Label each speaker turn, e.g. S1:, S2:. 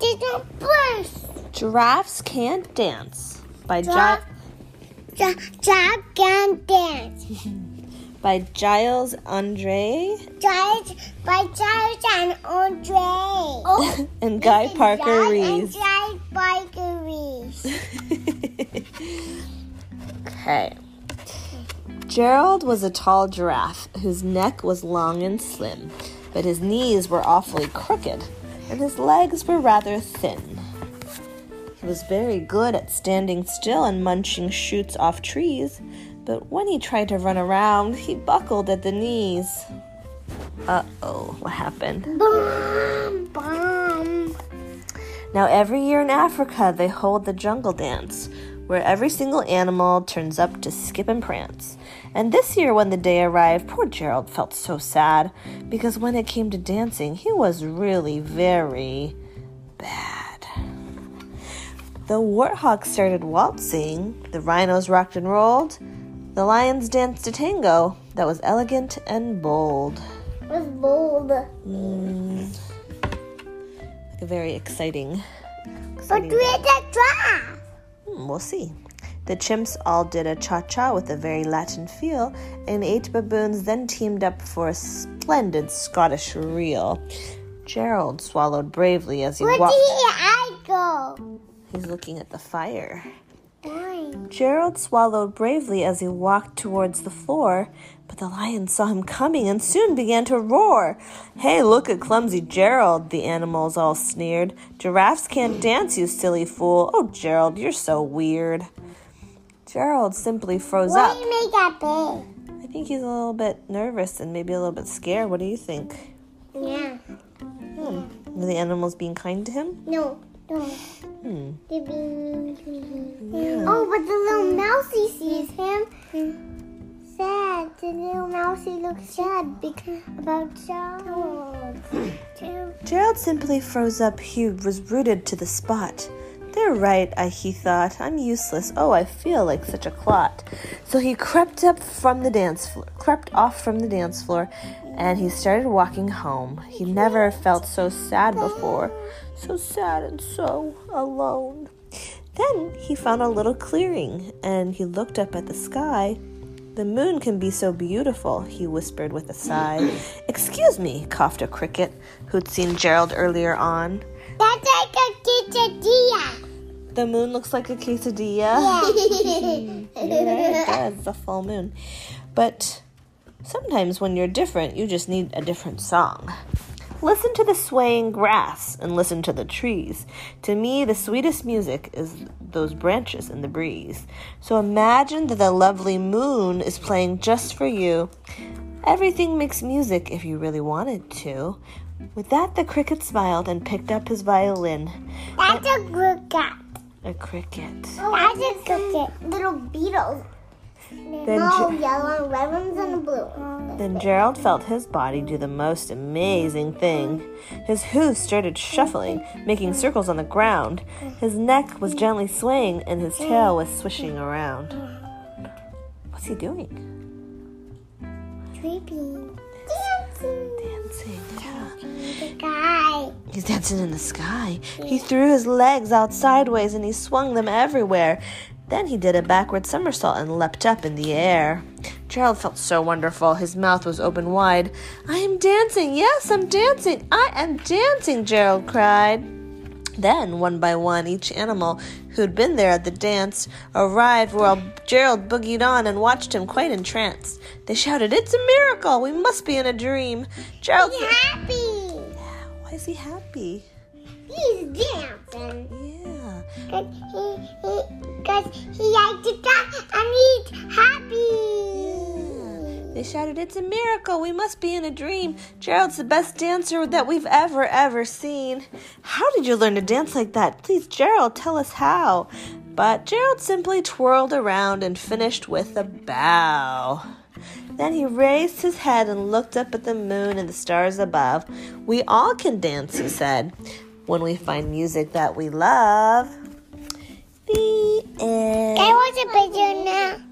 S1: Daddy didn't first.
S2: Giraffes Can't Dance by, Gi-
S1: Giraffe- Ja- Jack Can't dance.
S2: by Giles Andreae
S1: Giles by Giles and Andre. Oh,
S2: and Guy Parker
S1: Giles
S2: Reeves.
S1: And Giles Parker Reeves.
S2: okay. Gerald was a tall giraffe whose neck was long and slim, but his knees were awfully crooked, and his legs were rather thin. He was very good at standing still and munching shoots off trees, but when he tried to run around, he buckled at the knees. Uh oh, what happened? Now, every year in Africa, they hold the jungle dance, where every single animal turns up to skip and prance. And this year, when the day arrived, poor Gerald felt so sad because when it came to dancing, he was really very bad. The warthogs started waltzing, the rhinos rocked and rolled, the lions danced a tango that was elegant and bold.
S1: It was bold.
S2: Mm, like a very exciting.
S1: But
S2: exciting
S1: where's the giraffe?
S2: Hmm, we'll see. The chimps all did a cha cha with a very Latin feel, and eight baboons then teamed up for a splendid Scottish reel. Gerald swallowed bravely as he
S1: Where did
S2: walked.
S1: I go?
S2: He's looking at the fire.
S1: Why?
S2: Gerald swallowed bravely as he walked towards the floor, but the lion saw him coming and soon began to roar. Hey, look at clumsy Gerald, the animals all sneered. Giraffes can't dance, you silly fool. Oh, Gerald, you're so weird. Gerald simply froze
S1: Why
S2: up.
S1: do you make that big?
S2: I think he's a little bit nervous and maybe a little bit scared. What do you think?
S1: Yeah. Hmm.
S2: Are the animals being kind to him?
S1: No. No.
S2: Hmm.
S1: Oh, but the little mousey sees him. Sad. The little mousey looks sad because about Charles. Too.
S2: Gerald simply froze up. He was rooted to the spot. They're right, I, he thought. I'm useless. Oh, I feel like such a clot. So he crept up from the dance floor, crept off from the dance floor, and he started walking home. He never felt so sad before. So sad and so alone. Then he found a little clearing, and he looked up at the sky. The moon can be so beautiful, he whispered with a sigh. Excuse me, coughed a cricket who'd seen Gerald earlier on.
S1: That's like a quesadilla.
S2: The moon looks like a quesadilla.
S1: Yeah.
S2: Right, it does, the full moon. But sometimes when you're different, you just need a different song. Listen to the swaying grass and listen to the trees. To me, the sweetest music is those branches in the breeze. So imagine that the lovely moon is playing just for you. Everything makes music if you really wanted to. With that, the cricket smiled and picked up his violin.
S1: That's a cat.
S2: A cricket.
S1: Oh, that's a cat. Little beetles.
S2: Then
S1: No,
S2: Ge-
S1: yellow, red ones, and blue.
S2: Then Gerald felt his body do the most amazing thing. His hooves started shuffling, making circles on the ground. His neck was gently swaying, and his tail was swishing around. What's he doing?
S1: Dancing.
S2: Dancing. Yeah.
S1: The guy.
S2: He's dancing in the sky. He threw his legs out sideways and he swung them everywhere. Then he did a backward somersault and leapt up in the air. Gerald felt so wonderful. His mouth was open wide. I am dancing. Yes, I'm dancing. I am dancing, Gerald cried. Then, one by one, each animal who'd been there at the dance arrived while Gerald boogied on and watched him quite entranced. They shouted, It's a miracle! We must be in a dream. Gerald.
S1: He's happy.
S2: Why is he happy?
S1: He's dancing.
S2: Yeah.
S1: Cause he, he, he likes to dance and he's happy.
S2: They shouted, It's a miracle. We must be in a dream. Gerald's the best dancer that we've ever, ever seen. How did you learn to dance like that? Please, Gerald, tell us how. But Gerald simply twirled around and finished with a bow. Then he raised his head and looked up at the moon and the stars above. We all can dance, he said, when we find music that we love. The end.
S1: I watch a picture now?